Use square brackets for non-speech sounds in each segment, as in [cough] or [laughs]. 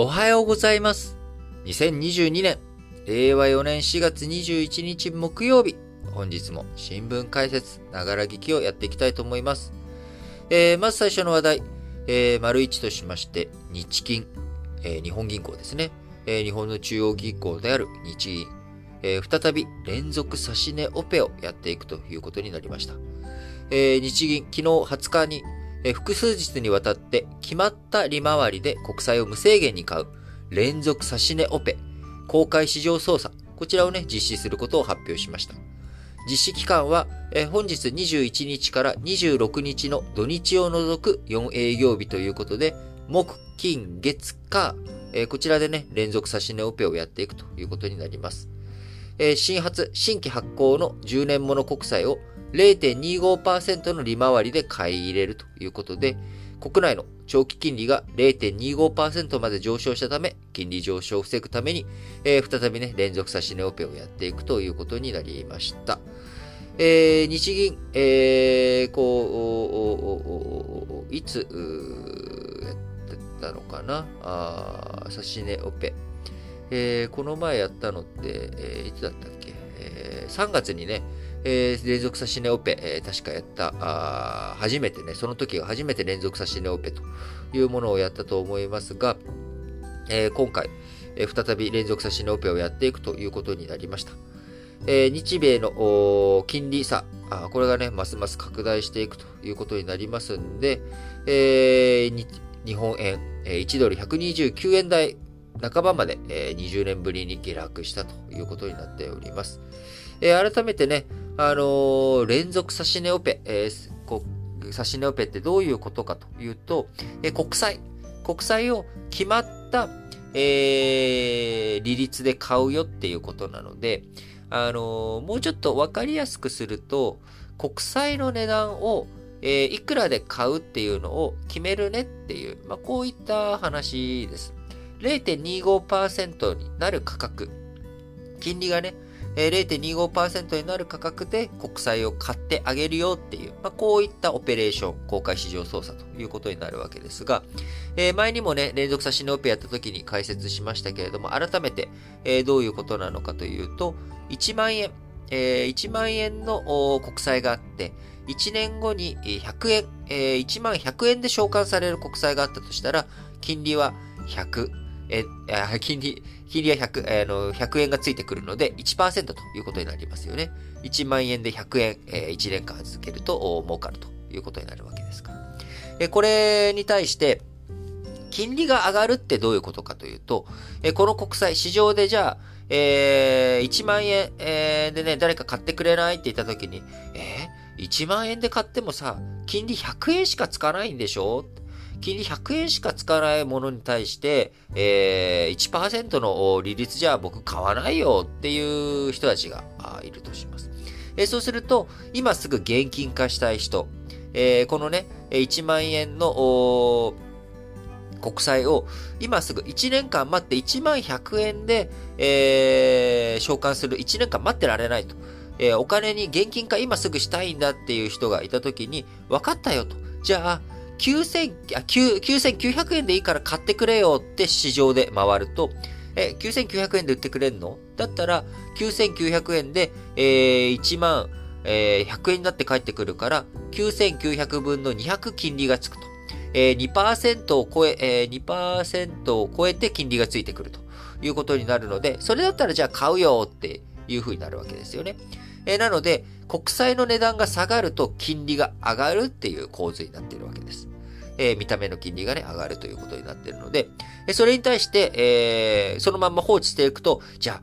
おはようございます。2022年、令和4年4月21日木曜日、本日も新聞解説、ながら聞きをやっていきたいと思います。えーまず最初の話題、えー丸一としまして、日銀、えー日本銀行ですね、えー日本の中央銀行である日銀、えー再び連続指し値オペをやっていくということになりました。えー日銀、昨日20日に、え複数日にわたって決まった利回りで国債を無制限に買う連続指し値オペ、公開市場操作、こちらをね、実施することを発表しました。実施期間は、本日21日から26日の土日を除く4営業日ということで、木、金、月、火、こちらでね、連続指し値オペをやっていくということになります。え新発、新規発行の10年物国債を0.25%の利回りで買い入れるということで、国内の長期金利が0.25%まで上昇したため、金利上昇を防ぐために、えー再びね、連続指し値オペをやっていくということになりました。えー日銀、えーこういつ、やってたのかな？あー指し値オペ。えーこの前やったのって、えーいつだったっけ、えー ?3 月にね、えー連続指し値オペ、えー確かやったあ初めてね、その時が初めて連続指し値オペというものをやったと思いますが、えー今回、えー再び連続指し値オペをやっていくということになりました。えー日米の金利差、あこれがね、ますます拡大していくということになりますんで、えー日本円、えー1ドル129円台半ばまで、えー20年ぶりに下落したということになっております。えー改めてね、あの連続指し値オペ、えーこう指し値オペってどういうことかというと、え国債、国債を決まった、えー利率で買うよっていうことなので、あのもうちょっとわかりやすくすると、国債の値段を、えーいくらで買うっていうのを決めるねっていう、まあ、こういった話です。0.25%になる価格。金利がね、え0.25%になる価格で国債を買ってあげるよっていう、まあ、こういったオペレーション、公開市場操作ということになるわけですが、え前にもね、連続差し値オペやった時に解説しましたけれども、改めて、えどういうことなのかというと、1万円、え1万円の国債があって、1年後に100円、えー1万100円で償還される国債があったとしたら、金利は100、えー金利、金利は100、あの100円がついてくるので1%ということになりますよね。1万円で100円、えー1年間預けると儲かるということになるわけですから。えーこれに対して、金利が上がるってどういうことかというと、えーこの国債、市場でじゃあ、えー1万円、えーでね、誰か買ってくれないって言った時に、えー、1万円で買ってもさ、金利100円しかつかないんでしょ？金利100円しかつかないものに対して、えー、1%の利率じゃ僕買わないよっていう人たちがいるとします。えーそうすると、今すぐ現金化したい人、えーこのね、1万円の国債を今すぐ1年間待って1万100円で、えー償還する1年間待ってられないと。えーお金に現金化今すぐしたいんだっていう人がいたときに、分かったよと。じゃあ、9000あ9900円でいいから買ってくれよって市場で回ると、え、9900円で売ってくれんの？だったら、9900円で、えー1万、えー100円になって返ってくるから、9900分の200金利がつくと。えー2%を超え、えー2%を超えて金利がついてくるということになるので、それだったらじゃあ買うよっていう風になるわけですよね。えなので、国債の値段が下がると金利が上がるっていう構図になっているわけです。えー見た目の金利がね、上がるということになっているので、えそれに対して、えーそのまんま放置していくと、じゃあ、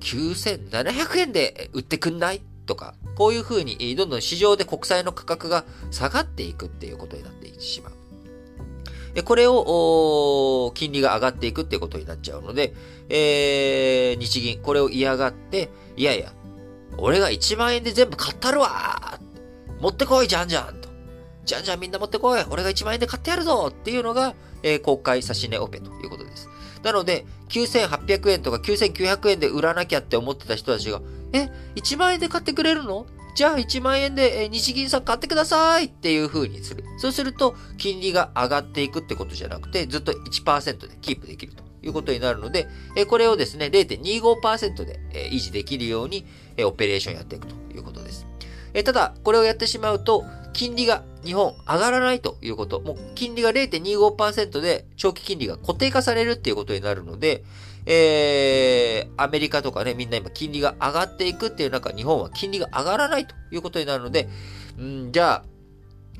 9700円で売ってくんない？とか、こういう風に、どんどん市場で国債の価格が下がっていくっていうことになってしまう。これを、金利が上がっていくっていうことになっちゃうので、えー日銀、これを嫌がって、いやいや、俺が1万円で全部買ったるわ持ってこい、じゃんじゃんと。じゃんじゃんみんな持ってこい俺が1万円で買ってやるぞっていうのが、えー公開指値オペということです。なので、9800円とか9900円で売らなきゃって思ってた人たちが、え、1万円で買ってくれるの？じゃあ1万円で日銀さん買ってくださいっていう風にする。そうすると、金利が上がっていくってことじゃなくて、ずっと1%でキープできるということになるので、これをですね、0.25%で維持できるようにオペレーションやっていくということです。ただ、これをやってしまうと、金利が日本上がらないということ、もう金利が0.25%で長期金利が固定化されるっていうことになるので、えー、アメリカとかね、みんな今金利が上がっていくっていう中、日本は金利が上がらないということになるので、んじゃあ、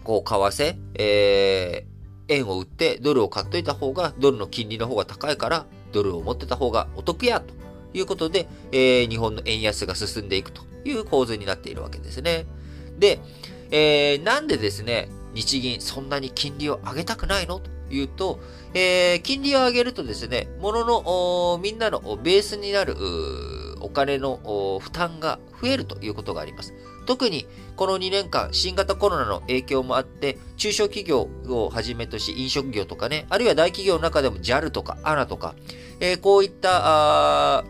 こう、為替、えー、円を売ってドルを買っといた方が、ドルの金利の方が高いから、ドルを持ってた方がお得や、ということで、えー、日本の円安が進んでいくという構図になっているわけですね。で、えー、なんでですね、日銀そんなに金利を上げたくないのというと、えー、金利を上げるとですね、ものの、みんなのベースになる、お金の負担が増えるということがあります。特にこの2年間、新型コロナの影響もあって、中小企業をはじめとし、飲食業とかね、あるいは大企業の中でも JAL とか ANA とか、えー、こういった、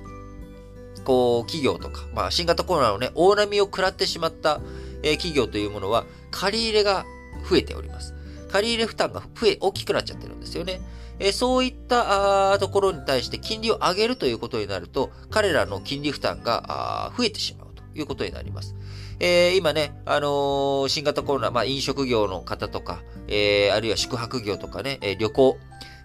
こう、企業とか、まあ、新型コロナのね、大波を食らってしまった、え企業というものは、借り入れが増えております。借り入れ負担が増え、大きくなっちゃってるんですよね。えそういったところに対して金利を上げるということになると、彼らの金利負担が増えてしまうということになります。えー、今ね、あのー、新型コロナ、まあ、飲食業の方とか、えー、あるいは宿泊業とかね、え旅行、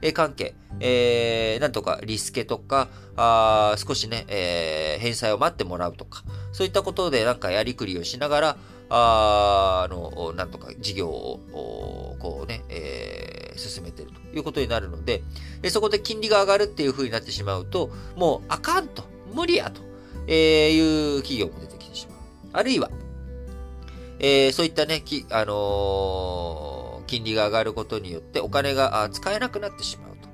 え関係、えー、なんとかリスケとか、あ少しね、えー、返済を待ってもらうとか、そういったことでなんかやりくりをしながら、ああの、なんとか事業を、こうね、えー、進めてるということになるので、そこで金利が上がるっていう風になってしまうと、もうあかんと、無理やと、えいう企業も出てきてしまう。あるいは、えー、そういったね、きあのー、金利が上がることによってお金が使えなくなってしまうと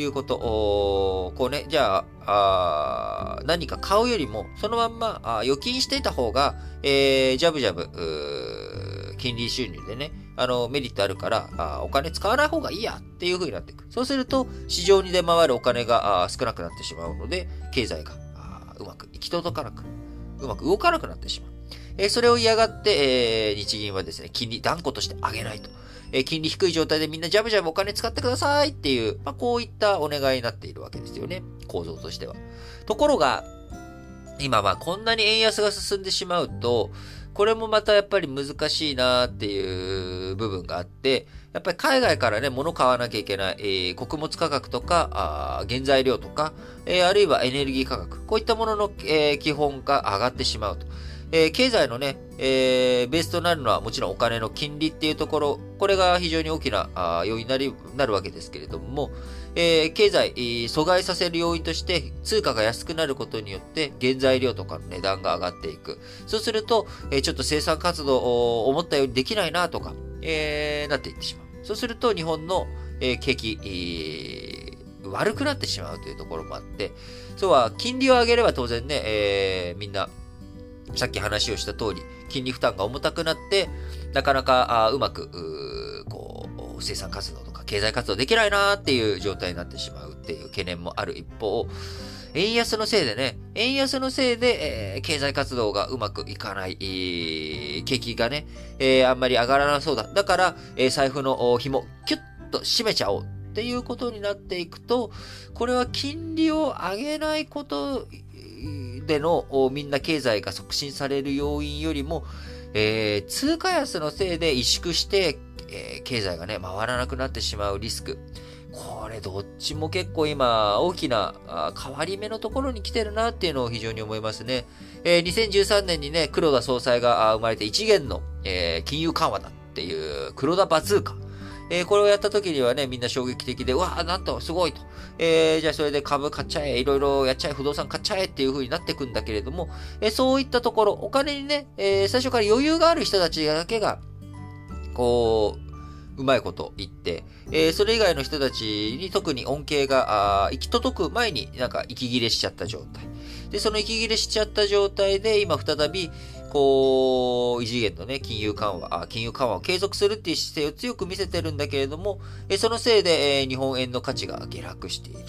いうことを。こうね、じゃあ、あ何か買うよりも、そのまんまあ預金していた方が、えー、ジャブジャブ、金利収入でね、あの、メリットあるから、あお金使わない方がいいやっていう風になっていく。そうすると、市場に出回るお金があ少なくなってしまうので、経済がうまく行き届かなく、うまく動かなくなってしまう。え、それを嫌がって、え、日銀はですね、金利断固として上げないと。え、金利低い状態でみんなジャブジャブお金使ってくださいっていう、まあ、こういったお願いになっているわけですよね。構造としては。ところが、今はこんなに円安が進んでしまうと、これもまたやっぱり難しいなっていう部分があって、やっぱり海外からね、物買わなきゃいけない、えー、穀物価格とか、あ原材料とか、えー、あるいはエネルギー価格、こういったものの、えー、基本が上がってしまうと。えー、経済のね、えー、ベースとなるのはもちろんお金の金利っていうところ、これが非常に大きな要因になりなるわけですけれども、えー、経済、阻害させる要因として通貨が安くなることによって原材料とかの値段が上がっていく。そうすると、えー、ちょっと生産活動を思ったようにできないなとか、えー、なっていってしまう。そうすると日本の、えー、景気、えー、悪くなってしまうというところもあって、そうは金利を上げれば当然ね、えー、みんなさっき話をした通り、金利負担が重たくなって、なかなかうまく、うこう、生産活動とか経済活動できないなーっていう状態になってしまうっていう懸念もある一方、円安のせいでね、円安のせいで、えー、経済活動がうまくいかない、えー、景気がね、えー、あんまり上がらなそうだ。だから、え財布の紐、キュッと締めちゃおうっていうことになっていくと、これは金利を上げないことでのみんな経済が促進される要因よりも、えー、通貨安のせいで萎縮して、えー、経済がね、回らなくなってしまうリスク。これどっちも結構今大きな変わり目のところに来てるなっていうのを非常に思いますね。えー、2013年にね、黒田総裁が生まれて一元の、えー、金融緩和だっていう黒田バズーカ。えー、これをやった時にはね、みんな衝撃的で、わあなんと、すごいと。えー、じゃあそれで株買っちゃえ、いろいろやっちゃえ、不動産買っちゃえっていう風になってくんだけれども、えー、そういったところ、お金にね、えー、最初から余裕がある人たちだけが、こう、うまいこと言って、えー、それ以外の人たちに特に恩恵が、あ行き届く前になんか息切れしちゃった状態。で、その息切れしちゃった状態で、今再び、こう、異次元のね、金融緩和、金融緩和を継続するっていう姿勢を強く見せてるんだけれども、えそのせいで、え日本円の価値が下落している。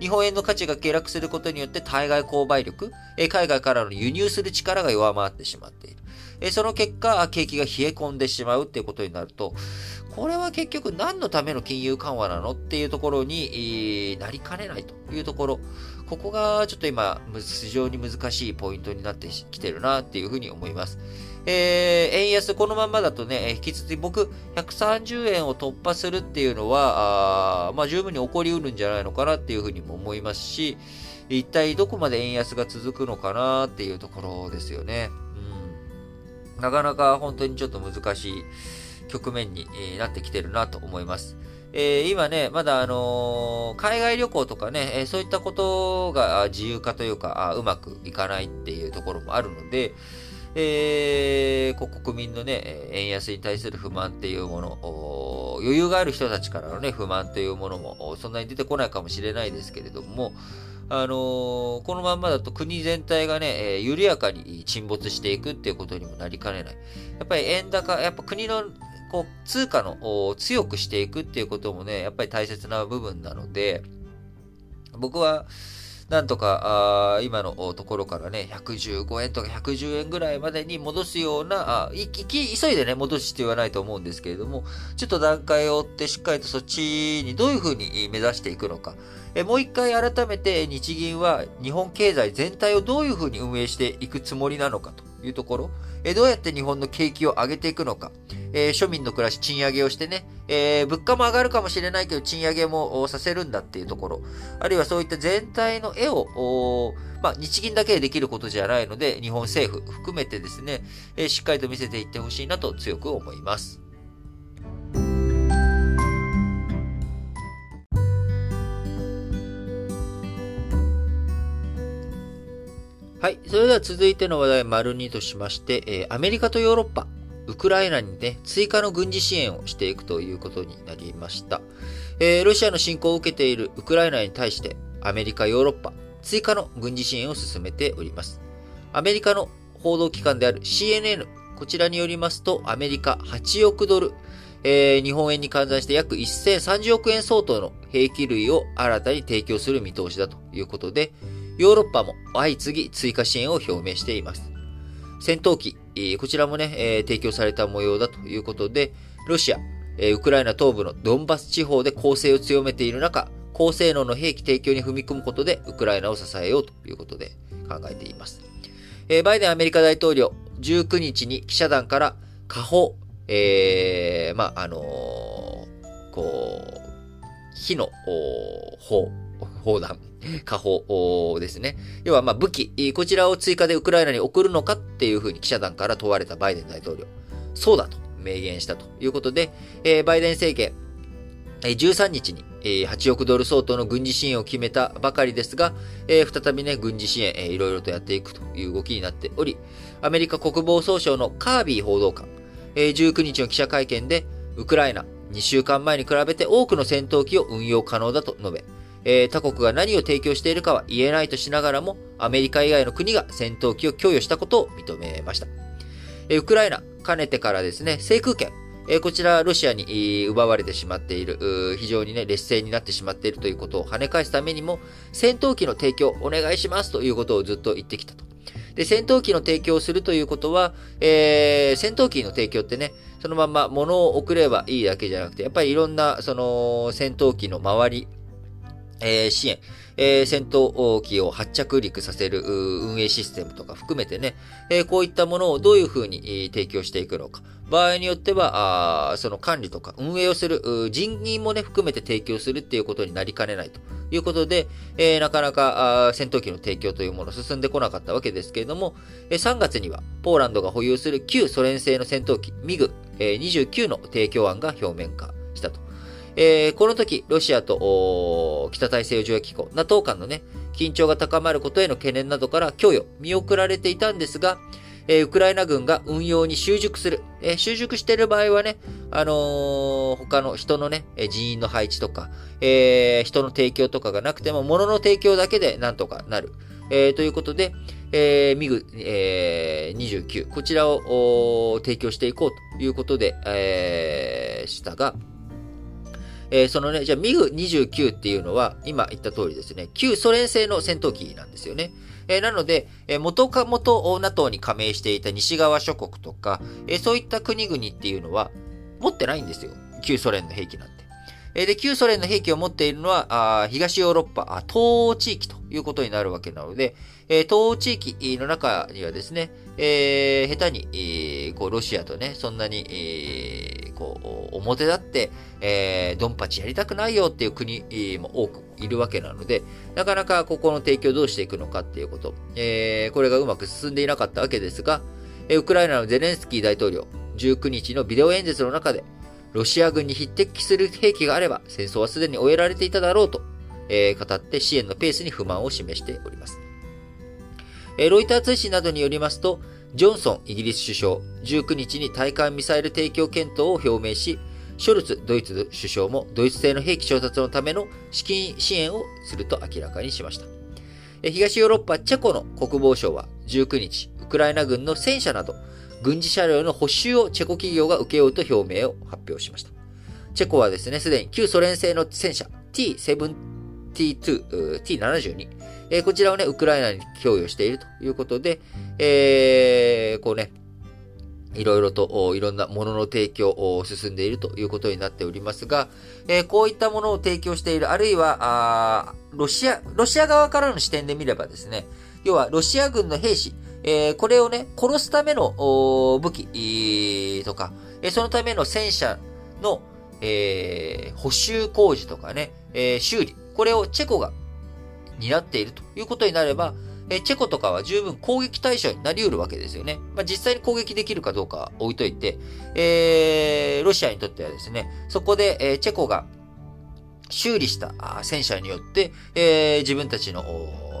日本円の価値が下落することによって対外購買力、え海外からの輸入する力が弱まってしまっている。えその結果、景気が冷え込んでしまうっていうことになると、これは結局何のための金融緩和なのっていうところになりかねないというところ。ここがちょっと今、非常に難しいポイントになってきてるなっていうふうに思います。えー、円安このままだとね、引き続き僕、130円を突破するっていうのは、あまあ十分に起こりうるんじゃないのかなっていうふうにも思いますし、一体どこまで円安が続くのかなっていうところですよね。うん。なかなか本当にちょっと難しい局面になってきてるなと思います。えー、今ね、まだあのー、海外旅行とかね、えー、そういったことが自由化というか、うまくいかないっていうところもあるので、えー、国民のね、円安に対する不満っていうもの、余裕がある人たちからのね、不満というものもそんなに出てこないかもしれないですけれども、あのー、このまんまだと国全体がね、えー、緩やかに沈没していくっていうことにもなりかねない。やっぱり円高、やっぱ国のこう通貨の強くしていくっていうこともね、やっぱり大切な部分なので、僕は、なんとか、あ今のところからね、115円とか110円ぐらいまでに戻すような、あいき急いでね、戻す必要はないと思うんですけれども、ちょっと段階を追ってしっかりとそっちにどういうふうに目指していくのか。えもう一回改めて日銀は日本経済全体をどういうふうに運営していくつもりなのかというところ、えどうやって日本の景気を上げていくのか、えー、庶民の暮らし賃上げをしてね、えー、物価も上がるかもしれないけど賃上げもさせるんだっていうところ、あるいはそういった全体の絵を、まあ、日銀だけでできることじゃないので、日本政府含めてですね、えー、しっかりと見せていってほしいなと強く思います。はい。それでは続いての話題、丸2としまして、えー、アメリカとヨーロッパ、ウクライナにね、追加の軍事支援をしていくということになりました。えー、ロシアの侵攻を受けているウクライナに対して、アメリカ、ヨーロッパ、追加の軍事支援を進めております。アメリカの報道機関である CNN、こちらによりますと、アメリカ8億ドル、えー、日本円に換算して約1030億円相当の兵器類を新たに提供する見通しだということで、ヨーロッパも相次ぎ追加支援を表明しています。戦闘機、こちらもね、え提供された模様だということで、ロシア、ウクライナ東部のドンバス地方で攻勢を強めている中、高性能の兵器提供に踏み込むことで、ウクライナを支えようということで考えています。バイデンアメリカ大統領、19日に記者団から下方、えー、まあ、あのー、こう、火の砲、砲弾、下砲ですね。要はま武器、こちらを追加でウクライナに送るのかっていうふうに記者団から問われたバイデン大統領。そうだと明言したということで、え、バイデン政権、13日に8億ドル相当の軍事支援を決めたばかりですが、再びね、軍事支援、いろいろとやっていくという動きになっており、アメリカ国防総省のカービー報道官、19日の記者会見で、ウクライナ、2週間前に比べて多くの戦闘機を運用可能だと述べ、えー、他国が何を提供しているかは言えないとしながらも、アメリカ以外の国が戦闘機を供与したことを認めました。えー、ウクライナ、かねてからですね、制空権、えー、こちらロシアに奪われてしまっている、非常にね、劣勢になってしまっているということを跳ね返すためにも、戦闘機の提供お願いしますということをずっと言ってきたと。で、戦闘機の提供をするということは、えー、戦闘機の提供ってね、そのまま物を送ればいいだけじゃなくて、やっぱりいろんな、その、戦闘機の周り、えー、支援、えー、戦闘機を発着陸させる運営システムとか含めてね、えー、こういったものをどういうふうに提供していくのか。場合によっては、あその管理とか運営をする人員もね、含めて提供するっていうことになりかねないということで、えー、なかなか戦闘機の提供というもの進んでこなかったわけですけれどもえ、3月にはポーランドが保有する旧ソ連製の戦闘機ミグ29の提供案が表面化。えー、この時、ロシアと北大西洋条約機構、NATO 間のね、緊張が高まることへの懸念などから供与、見送られていたんですが、えー、ウクライナ軍が運用に習熟する。えー、習熟している場合はね、あのー、他の人のね、人員の配置とか、え、人の提供とかがなくても、物の提供だけでなんとかなる。え、ということで、えー、ミグ、えー、29、こちらを提供していこうということで、え、したが、えー、そのね、じゃあミグ29っていうのは、今言った通りですね、旧ソ連製の戦闘機なんですよね。えー、なので、えー、元か元 NATO に加盟していた西側諸国とか、え、そういった国々っていうのは持ってないんですよ。旧ソ連の兵器なんて。えで、旧ソ連の兵器を持っているのは、東ヨーロッパ、東欧地域ということになるわけなので、東欧地域の中にはですね、え、下手に、え、こう、ロシアとね、そんなに、え、こう、表立って、えー、ドンパチやりたくないよっていう国も多くいるわけなので、なかなかここの提供どうしていくのかっていうこと、えー、これがうまく進んでいなかったわけですが、ウクライナのゼレンスキー大統領、19日のビデオ演説の中で、ロシア軍に匹敵する兵器があれば、戦争はすでに終えられていただろうと、えー、語って支援のペースに不満を示しております。え、ロイター通信などによりますと、ジョンソンイギリス首相、19日に対艦ミサイル提供検討を表明し、ショルツドイツ首相もドイツ製の兵器調達のための資金支援をすると明らかにしました。東ヨーロッパチェコの国防省は19日、ウクライナ軍の戦車など軍事車両の補修をチェコ企業が受けようと表明を発表しました。チェコはですね、すでに旧ソ連製の戦車 T72、T72、えー、こちらをね、ウクライナに供与しているということで、えー、こうね、いろいろと、いろんなものの提供を進んでいるということになっておりますが、えー、こういったものを提供している、あるいは、あロシア、ロシア側からの視点で見ればですね、要はロシア軍の兵士、えー、これをね、殺すための武器とか、えそのための戦車の、えー、補修工事とかね、え、修理、これをチェコがになっているということになれば、えチェコとかは十分攻撃対象になり得るわけですよね。まあ、実際に攻撃できるかどうか置いといて、えー、ロシアにとってはですね、そこで、えチェコが修理した戦車によって、えー、自分たちの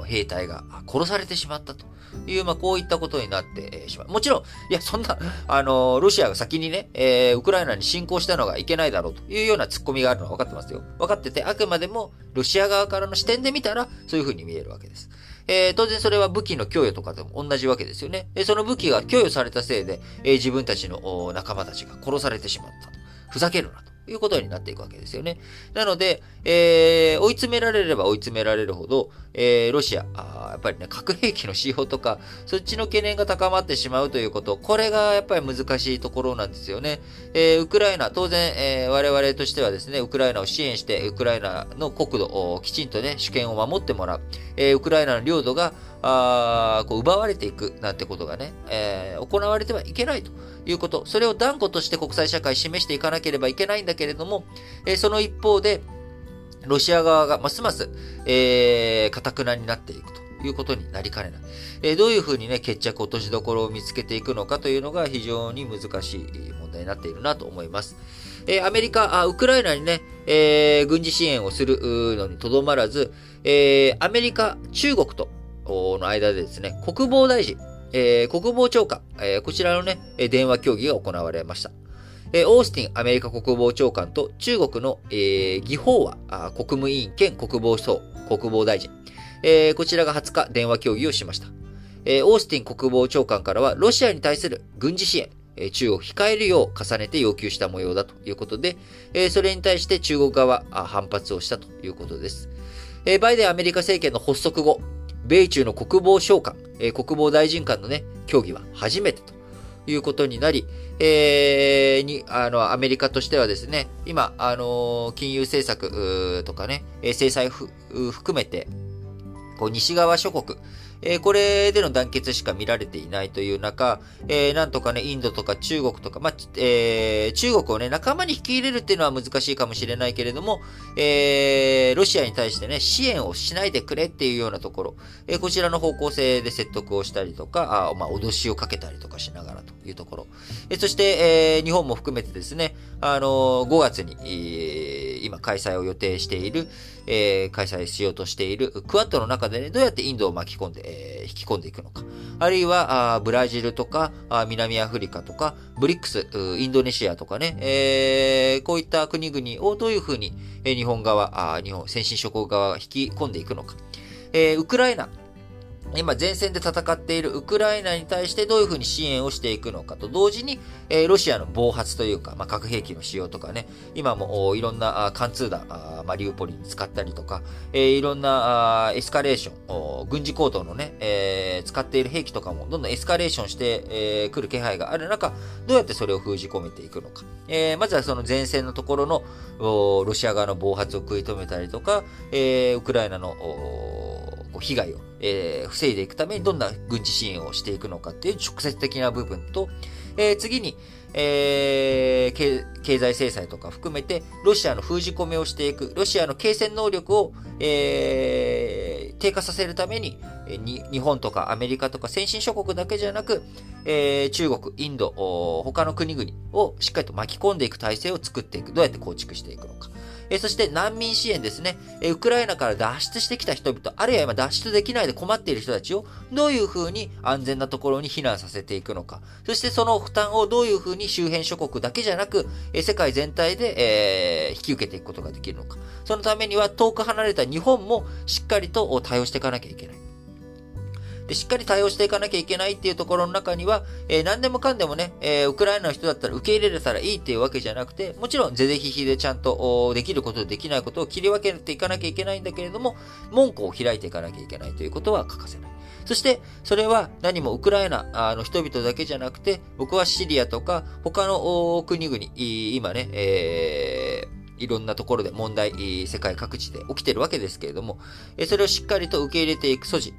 兵隊が殺されてしまったという、まあ、こういったことになってしまう。もちろん、いや、そんな、あの、ロシアが先にね、えー、ウクライナに侵攻したのがいけないだろうというような突っ込みがあるのは分かってますよ。分かってて、あくまでも、ロシア側からの視点で見たら、そういう風に見えるわけです。えー、当然それは武器の供与とかでも同じわけですよね。えーその武器が供与されたせいで、えー、自分たちの仲間たちが殺されてしまったと。ふざけるなと。いうことになっていくわけですよね。なので、えー、追い詰められれば追い詰められるほど、えー、ロシアあ、やっぱりね、核兵器の使用とか、そっちの懸念が高まってしまうということ、これがやっぱり難しいところなんですよね。えー、ウクライナ、当然、えー、我々としてはですね、ウクライナを支援して、ウクライナの国土をきちんとね、主権を守ってもらう。えー、ウクライナの領土が、あこう奪われていくなんてことがね、えー、行われてはいけないということ。それを断固として国際社会示していかなければいけないんだけれども、えー、その一方で、ロシア側がますます、えー、堅くなになっていくと。いうことになりかねない。えー、どういうふうにね、決着落としどころを見つけていくのかというのが非常に難しい問題になっているなと思います。えー、アメリカ、あウクライナにね、えー、軍事支援をするのにとどまらず、えー、アメリカ、中国との間でですね、国防大臣、えー、国防長官、えー、こちらのね、電話協議が行われました。えー、オースティンアメリカ国防長官と中国の、えー、義法は国務委員兼国防省国防大臣、えー、こちらが20日電話協議をしました。えー、オースティン国防長官からはロシアに対する軍事支援、えー、中を控えるよう重ねて要求した模様だということで、え、それに対して中国側は反発をしたということです。え、バイデンアメリカ政権の発足後、米中の国防相官、えー、国防大臣間のね、協議は初めてということになり、えー、に、あの、アメリカとしてはですね、今、あの、金融政策とかね、制裁含めて、こう、西側諸国、えー、これでの団結しか見られていないという中、えー、なんとかね、インドとか中国とか、まあ、えー、中国をね、仲間に引き入れるっていうのは難しいかもしれないけれども、えー、ロシアに対してね、支援をしないでくれっていうようなところ、えー、こちらの方向性で説得をしたりとか、あまあ、脅しをかけたりとかしながらというところ。えー、そして、えー、日本も含めてですね、あのー、5月に、えー、今開催を予定している、えー、開催しようとしているクワッドの中でね、どうやってインドを巻き込んで、え、引き込んでいくのか。あるいは、ブラジルとか、南アフリカとか、ブリックス、インドネシアとかね、え、こういった国々をどういうふうに、日本側、日本、先進諸国側が引き込んでいくのか。え、ウクライナ、今前線で戦っているウクライナに対してどういうふうに支援をしていくのかと同時に、えー、ロシアの暴発というか、まあ、核兵器の使用とかね、今もいろんな貫通弾、あマリウポリに使ったりとか、えー、いろんなエスカレーション、軍事行動のね、えー、使っている兵器とかもどんどんエスカレーションしてく、えー、る気配がある中、どうやってそれを封じ込めていくのか。えー、まずはその前線のところのロシア側の暴発を食い止めたりとか、えー、ウクライナの被害をえー、防いでいくためにどんな軍事支援をしていくのかっていう直接的な部分と、えー、次に、えー、経済制裁とか含めて、ロシアの封じ込めをしていく、ロシアの継戦能力を、えー、低下させるために、に日本とかアメリカとか先進諸国だけじゃなく、えー、中国、インド、他の国々をしっかりと巻き込んでいく体制を作っていく。どうやって構築していくのか。えそして難民支援ですね、えウクライナから脱出してきた人々、あるいは今脱出できないで困っている人たちをどういうふうに安全なところに避難させていくのか、そしてその負担をどういうふうに周辺諸国だけじゃなく、え世界全体で、え引き受けていくことができるのか。そのためには遠く離れた日本もしっかりと対応していかなきゃいけない。で、しっかり対応していかなきゃいけないっていうところの中には、えー、何でもかんでもね、えー、ウクライナの人だったら受け入れれたらいいっていうわけじゃなくて、もちろん、ぜぜひひでちゃんとできることとできないことを切り分けていかなきゃいけないんだけれども、門戸を開いていかなきゃいけないということは欠かせない。そして、それは何もウクライナの人々だけじゃなくて、僕はシリアとか他の国々、今ね、えーいろんなところで問題、世界各地で起きてるわけですけれども、それをしっかりと受け入れていく素地、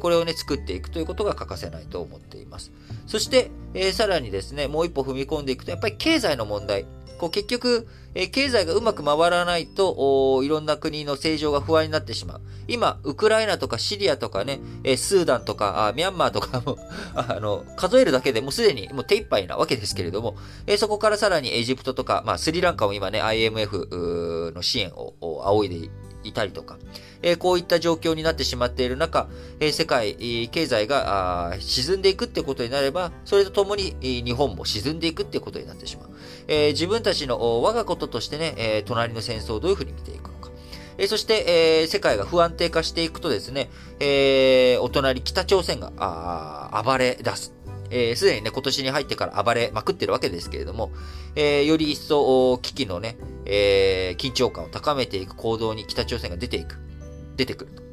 これをね、作っていくということが欠かせないと思っています。そして、さらにですね、もう一歩踏み込んでいくと、やっぱり経済の問題、こう結局、え経済がうまく回らないと、いろんな国の政情が不安になってしまう。今、ウクライナとかシリアとかね、えスーダンとか、あミャンマーとかも [laughs] あの、数えるだけでもうすでにもう手一杯なわけですけれども、えそこからさらにエジプトとか、まあ、スリランカも今ね、IMF の支援を仰いでいたりとか、えこういった状況になってしまっている中、え世界、経済が沈んでいくってことになれば、それとともに日本も沈んでいくってことになってしまう。え自分たちの我がこととしてね、え隣の戦争をどういうふうに見ていくのか。えそして、え世界が不安定化していくとですね、えお隣北朝鮮が暴れ出す。えー、すでにね、今年に入ってから暴れまくってるわけですけれども、えー、より一層危機のね、えー、緊張感を高めていく行動に北朝鮮が出ていく。出てくると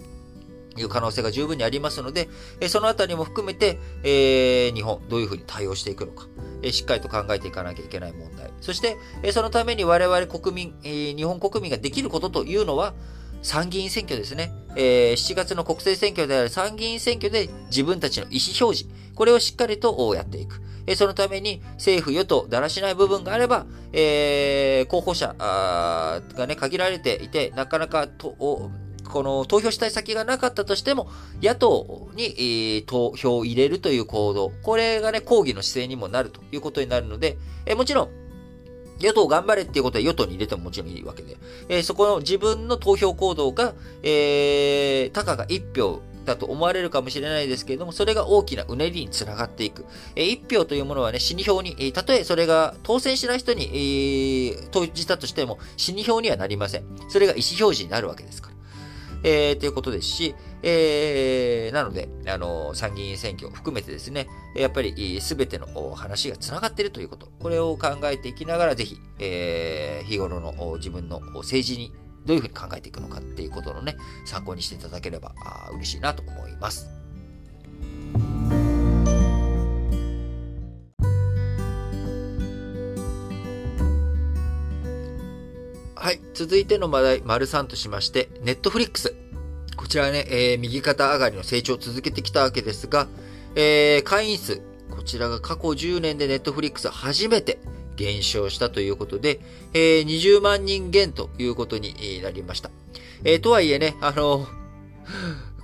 いう可能性が十分にありますので、そのあたりも含めて、えー、日本、どういうふうに対応していくのか、えしっかりと考えていかなきゃいけない問題。そして、えそのために我々国民、え日本国民ができることというのは、参議院選挙ですね。えー、7月の国政選挙である参議院選挙で自分たちの意思表示、これをしっかりとやっていく。えそのために政府、与党、だらしない部分があれば、えー、候補者がね、限られていて、なかなかとこの投票したい先がなかったとしても、野党に、えー、投票を入れるという行動、これがね、抗議の姿勢にもなるということになるので、えー、もちろん、与党頑張れっていうことは与党に入れてももちろんいいわけで、えー、そこの自分の投票行動が、えー、たかが一票だと思われるかもしれないですけれども、それが大きなうねりにつながっていく。えー、一票というものはね、死に票に、えー、たとえそれが当選しない人に、えー、投じたとしても、死に票にはなりません。それが意思表示になるわけですから。えー、ということですし、えー、なので、あの、参議院選挙を含めてですね、やっぱり全ての話が繋がっているということ、これを考えていきながら、ぜひ、えー、日頃の自分の政治にどういうふうに考えていくのかっていうことのね、参考にしていただければ嬉しいなと思います。はい。続いての話題、丸3としまして、ネットフリックス。こちらね、えー、右肩上がりの成長を続けてきたわけですが、えー、会員数、こちらが過去10年でネットフリックス初めて減少したということで、えー、20万人減ということになりました。えー、とはいえね、あの、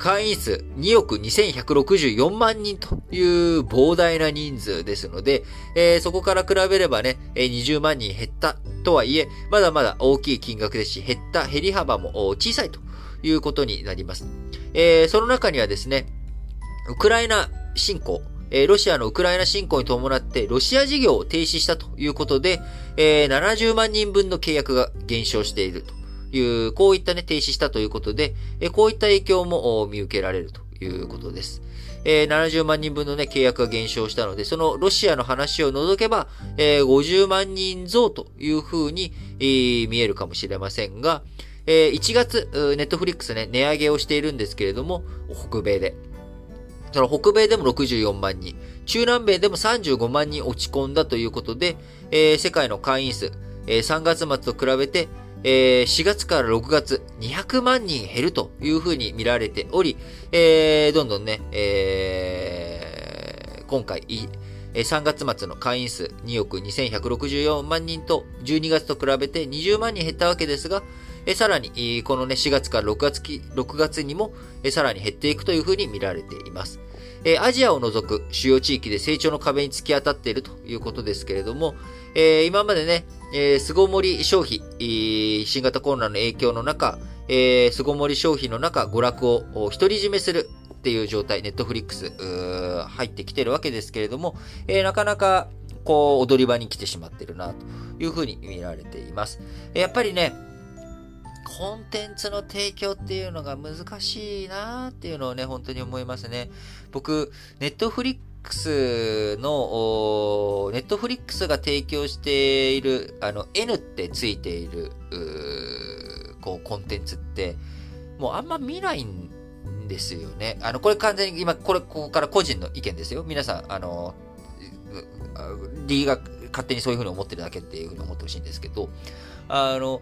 会員数2億2164万人という膨大な人数ですので、えー、そこから比べればね、20万人減ったとはいえ、まだまだ大きい金額ですし、減った減り幅も小さいということになります。えー、その中にはですね、ウクライナ侵攻、え、ロシアのウクライナ侵攻に伴ってロシア事業を停止したということで、えー、70万人分の契約が減少しているという、こういったね、停止したということで、え、こういった影響も見受けられるということです。えー、70万人分のね、契約が減少したので、そのロシアの話を除けば、えー、50万人増という風に、えー、見えるかもしれませんが、えー、1月、ネットフリックスね、値上げをしているんですけれども、北米で。その北米でも64万人、中南米でも35万人落ち込んだということで、えー、世界の会員数、えー、3月末と比べて、えー、4月から6月200万人減るというふうに見られており、えー、どんどんね、えー、今回、3月末の会員数2億2164万人と12月と比べて20万人減ったわけですが、さらに、このね、4月から6月、6月にも、さらに減っていくというふうに見られています。えアジアを除く主要地域で成長の壁に突き当たっているということですけれども、え今までね、え巣ごもり消費、新型コロナの影響の中、え巣ごもり消費の中、娯楽を独り占めするっていう状態、ネットフリックス、入ってきてるわけですけれども、えなかなか、こう、踊り場に来てしまってるな、というふうに見られています。やっぱりね、コンテンツの提供っていうのが難しいなっていうのをね、本当に思いますね。僕、ネットフリックスの、ネットフリックスが提供している、あの、N ってついている、こう、コンテンツって、もうあんま見ないんですよね。あの、これ完全に今、これ、ここから個人の意見ですよ。皆さん、あの、D が勝手にそういうふうに思ってるだけっていうふうに思ってほしいんですけど、あの、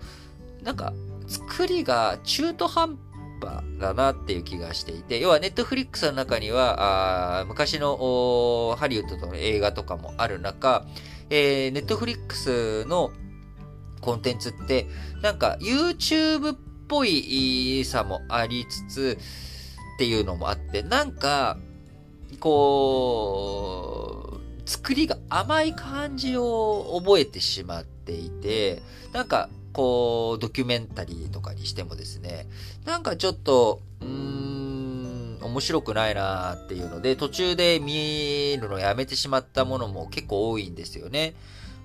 なんか、作りが中途半端だなっていう気がしていて、要はネットフリックスの中には、あ昔のハリウッドの映画とかもある中、えー、ネットフリックスのコンテンツって、なんか YouTube っぽいさもありつつ、っていうのもあって、なんか、こう、作りが甘い感じを覚えてしまっていて、なんかこう、ドキュメンタリーとかにしてもですね、なんかちょっと、うーん、面白くないなーっていうので、途中で見るのやめてしまったものも結構多いんですよね。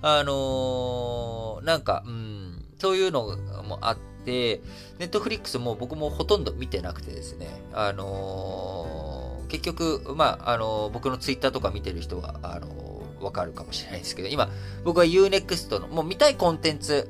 あのー、なんか、うん、そういうのもあって、ネットフリックスも僕もほとんど見てなくてですね、あのー、結局、まあ、あのー、僕のツイッターとか見てる人は、あのわかるかもしれないですけど、今、僕は Unext の、もう見たいコンテンツ、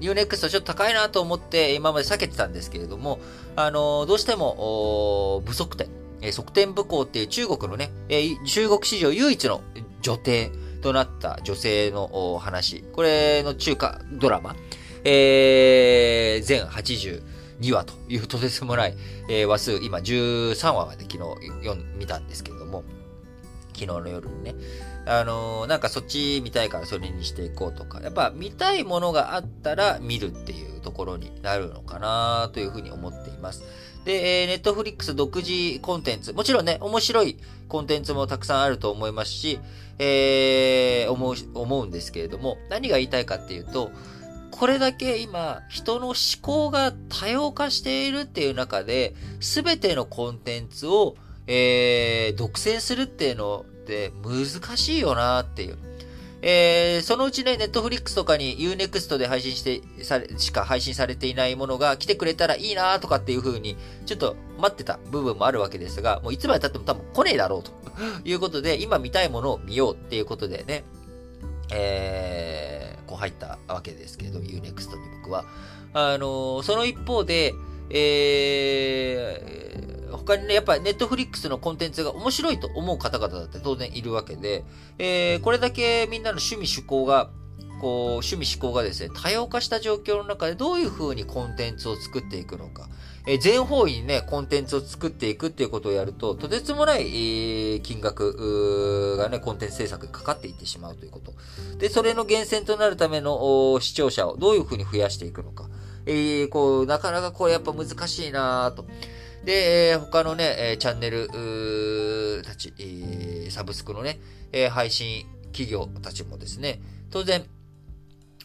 ユーネクストちょっと高いなと思って今まで避けてたんですけれども、あのどうしても、不足点、え側転武功っていう中国のね、え中国史上唯一の女帝となった女性の話、これの中華ドラマ、えー、全82話というとてつもない、えー、話数、今13話まで昨日読見たんですけれども、昨日の夜にね。あのー、なんかそっち見たいからそれにしていこうとか、やっぱ見たいものがあったら見るっていうところになるのかなというふうに思っています。で、えー、ネットフリックス独自コンテンツ、もちろんね、面白いコンテンツもたくさんあると思いますし、えー、思う、思うんですけれども、何が言いたいかっていうと、これだけ今、人の思考が多様化しているっていう中で、すべてのコンテンツを、えー、独占するっていうのって難しいよなっていう。えー、そのうちね、ネットフリックスとかに Unext で配信して、され、しか配信されていないものが来てくれたらいいなとかっていう風に、ちょっと待ってた部分もあるわけですが、もういつまで経っても多分来ねえだろうと [laughs] いうことで、今見たいものを見ようっていうことでね、えー、こう入ったわけですけど、Unext に僕は。あのー、その一方で、えー、他にね、やっぱネットフリックスのコンテンツが面白いと思う方々だって当然いるわけで、えー、これだけみんなの趣味趣向が、こう、趣味趣向がですね、多様化した状況の中でどういう風にコンテンツを作っていくのか。えー、全方位にね、コンテンツを作っていくっていうことをやると、とてつもない、えー、金額がね、コンテンツ制作にかかっていってしまうということ。で、それの源泉となるための視聴者をどういう風に増やしていくのか。えー、こう、なかなかこれやっぱ難しいなと。で、えー、他のね、えチャンネルたち、えー、サブスクのね、え配信企業たちもですね、当然、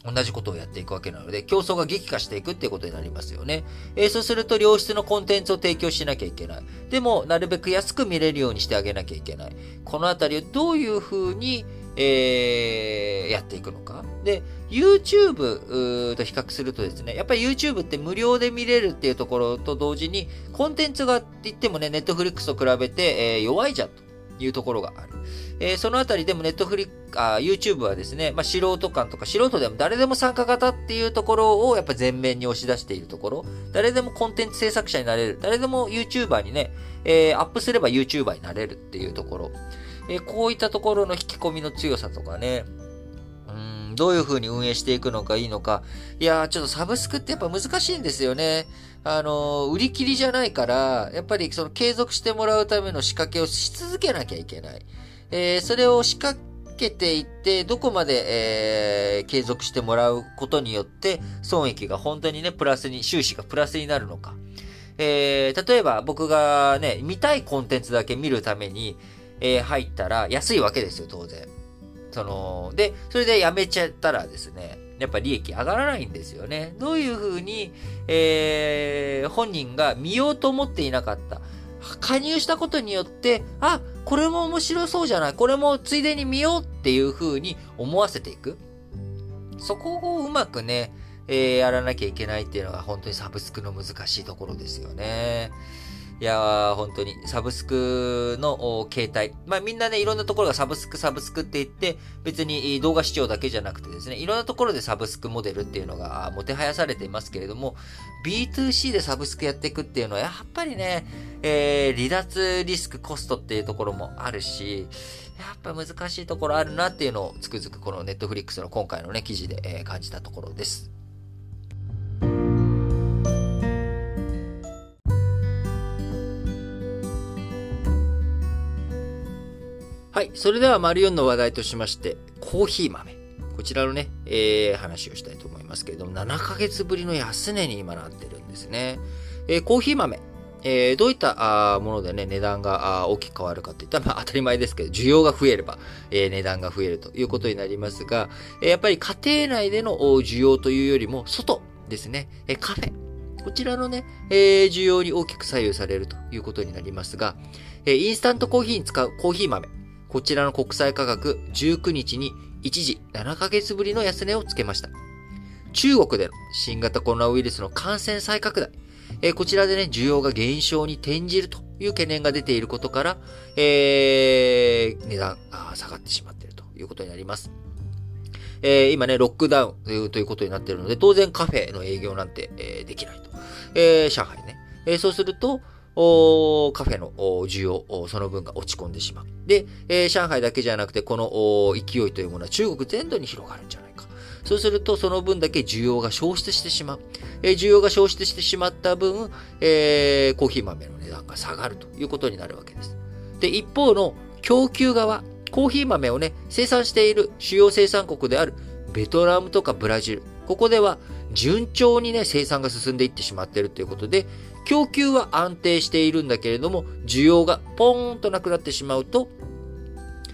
同じことをやっていくわけなので、競争が激化していくっていうことになりますよね。えー、そうすると良質のコンテンツを提供しなきゃいけない。でも、なるべく安く見れるようにしてあげなきゃいけない。このあたりをどういうふうに、えー、やっていくのか。で、YouTube と比較するとですね、やっぱり YouTube って無料で見れるっていうところと同時に、コンテンツがって言ってもね、Netflix と比べて、えー、弱いじゃんというところがある。えー、そのあたりでも Netflix、YouTube はですね、まあ、素人感とか素人でも誰でも参加型っていうところをやっぱ前面に押し出しているところ、誰でもコンテンツ制作者になれる、誰でも YouTuber にね、えー、アップすれば YouTuber になれるっていうところ、え、こういったところの引き込みの強さとかね、うんどういう風に運営していくのかいいのか。いやー、ちょっとサブスクってやっぱ難しいんですよね。あのー、売り切りじゃないから、やっぱりその継続してもらうための仕掛けをし続けなきゃいけない。えー、それを仕掛けていって、どこまで、えー、継続してもらうことによって、損益が本当にね、プラスに、収支がプラスになるのか。えー、例えば僕がね、見たいコンテンツだけ見るために、えー、入ったら安いわけですよ、当然。その、で、それでやめちゃったらですね、やっぱ利益上がらないんですよね。どういうふうに、えー、本人が見ようと思っていなかった。加入したことによって、あ、これも面白そうじゃない、これもついでに見ようっていう風に思わせていく。そこをうまくね、えー、やらなきゃいけないっていうのが本当にサブスクの難しいところですよね。いやー、本当に、サブスクの形態。まあみんなね、いろんなところがサブスク、サブスクって言って、別に動画視聴だけじゃなくてですね、いろんなところでサブスクモデルっていうのがもてはやされていますけれども、B2C でサブスクやっていくっていうのは、やっぱりね、えー、離脱リスクコストっていうところもあるし、やっぱ難しいところあるなっていうのをつくづくこのネットフリックスの今回のね、記事で、え、感じたところです。はい。それでは、丸4の話題としまして、コーヒー豆。こちらのね、えー、話をしたいと思いますけれども、7ヶ月ぶりの安値に今なってるんですね。えー、コーヒー豆。えー、どういったあものでね、値段が大きく変わるかっていったら、まあ当たり前ですけど、需要が増えれば、えー、値段が増えるということになりますが、えー、やっぱり家庭内での需要というよりも、外ですね、えー、カフェ。こちらのね、えー、需要に大きく左右されるということになりますが、えー、インスタントコーヒーに使うコーヒー豆。こちらの国際価格19日に一時7ヶ月ぶりの安値をつけました。中国での新型コロナウイルスの感染再拡大、えー、こちらでね、需要が減少に転じるという懸念が出ていることから、えー、値段が下がってしまっているということになります。えー、今ね、ロックダウンということになっているので、当然カフェの営業なんて、えー、できないと。えー、上海ね。えー、そうすると、おカフェの需要、その分が落ち込んでしまう。で、えー、上海だけじゃなくて、この勢いというものは中国全土に広がるんじゃないか。そうすると、その分だけ需要が消失してしまう。えー、需要が消失してしまった分、えー、コーヒー豆の値段が下がるということになるわけです。で、一方の供給側、コーヒー豆をね、生産している主要生産国であるベトナムとかブラジル、ここでは順調にね、生産が進んでいってしまっているということで、供給は安定しているんだけれども、需要がポーンとなくなってしまうと、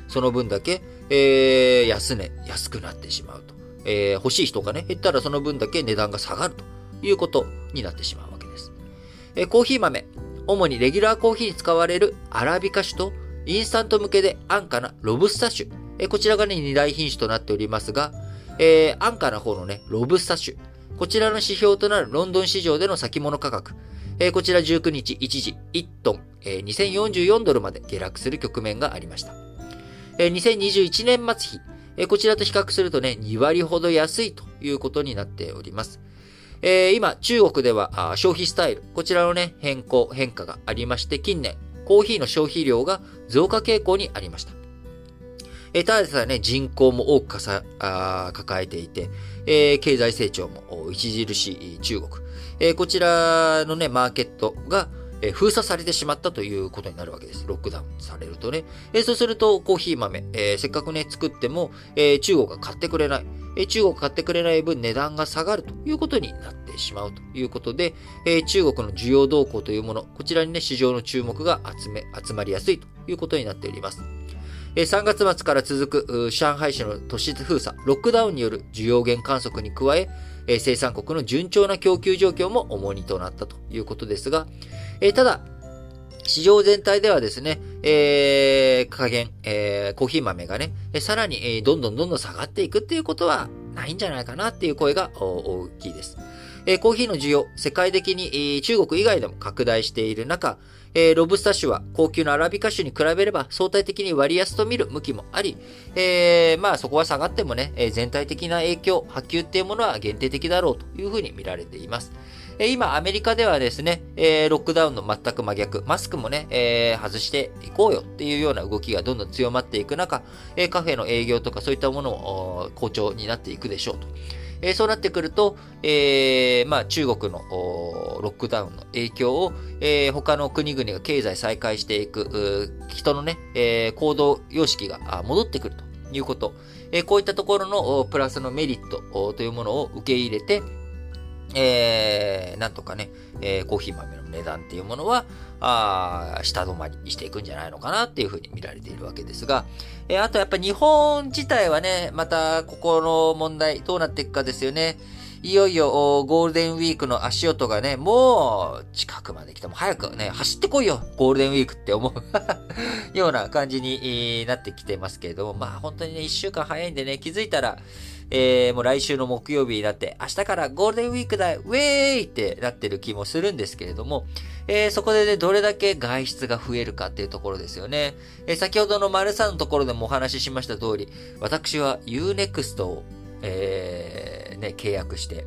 その分だけ、えー、安値、安くなってしまうと。えー、欲しい人がね、減ったらその分だけ値段が下がるということになってしまうわけです。えー、コーヒー豆、主にレギュラーコーヒーに使われるアラビカ種と、インスタント向けで安価なロブスタ種。えー、こちらがね、二大品種となっておりますが、えー、安価な方のね、ロブスタ種。こちらの指標となるロンドン市場での先物価格。えー、こちら19日一時1トン、えー、2044ドルまで下落する局面がありました。えー、2021年末比、えー、こちらと比較するとね、2割ほど安いということになっております。えー、今、中国では消費スタイル、こちらのね、変更、変化がありまして、近年、コーヒーの消費量が増加傾向にありました。えー、ただでさえね、人口も多くかさあ抱えていて、えー、経済成長も著しい中国。えー、こちらのね、マーケットが、え封鎖されてしまったということになるわけです。ロックダウンされるとね。えそうすると、コーヒー豆、えー、せっかくね、作っても、えー、中国が買ってくれない。え中国が買ってくれない分値段が下がるということになってしまうということで、え中国の需要動向というもの、こちらにね、市場の注目が集め、集まりやすいということになっております。え3月末から続く上海市の都市封鎖、ロックダウンによる需要減観測に加え、生産国の順調な供給状況も重荷となったということですが、ただ、市場全体ではですね、えー、加減、えー、コーヒー豆がね、さらに、え、どんどんどんどん下がっていくっていうことはないんじゃないかなっていう声が大きいです。えー、コーヒーの需要、世界的に、えー、中国以外でも拡大している中、えー、ロブスタ種は高級なアラビカ種に比べれば相対的に割安と見る向きもあり、えー、まあそこは下がってもね、え全体的な影響、波及っていうものは限定的だろうというふうに見られています。え今、アメリカではですね、えロックダウンの全く真逆、マスクもね、え外していこうよっていうような動きがどんどん強まっていく中、えカフェの営業とかそういったものも好調になっていくでしょうと。えそうなってくると、えー、まあ中国のロックダウンの影響を、えー、他の国々が経済再開していく、人のね、え、行動様式が戻ってくるということ、えこういったところのプラスのメリットというものを受け入れて、え、なんとかね、え、コーヒー豆の値段っていうものは、あ下止まりしていくんじゃないのかなっていうふうに見られているわけですが、えー、あとやっぱ日本自体はね、またここの問題どうなっていくかですよね。いよいよゴールデンウィークの足音がね、もう近くまで来ても早くね、走ってこいよゴールデンウィークって思う [laughs] ような感じになってきてますけれども、まあ本当にね、一週間早いんでね、気づいたら、えー、もう来週の木曜日になって、明日からゴールデンウィークだウェーイってなってる気もするんですけれども、えー、そこでね、どれだけ外出が増えるかっていうところですよね。えー、先ほどの丸3のところでもお話ししました通り、私は Unext を、えー、ね、契約して、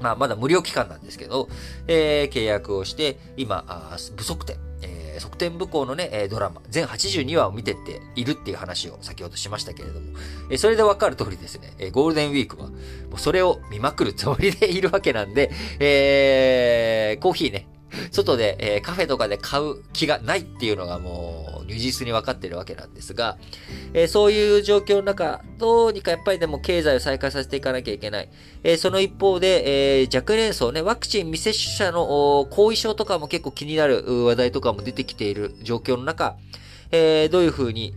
まあ、まだ無料期間なんですけど、えー、契約をして、今、あ不足点、え側転武功のね、ドラマ、全82話を見てっているっていう話を先ほどしましたけれども、えそれでわかる通りですね、えゴールデンウィークは、もうそれを見まくるつもりでいるわけなんで、えー、コーヒーね、外で、えー、カフェとかで買う気がないっていうのがもう、如実に分かってるわけなんですが、えー、そういう状況の中、どうにかやっぱりでも経済を再開させていかなきゃいけない。えー、その一方で、えー、若年層ね、ワクチン未接種者の後遺症とかも結構気になる話題とかも出てきている状況の中、えー、どういうふうに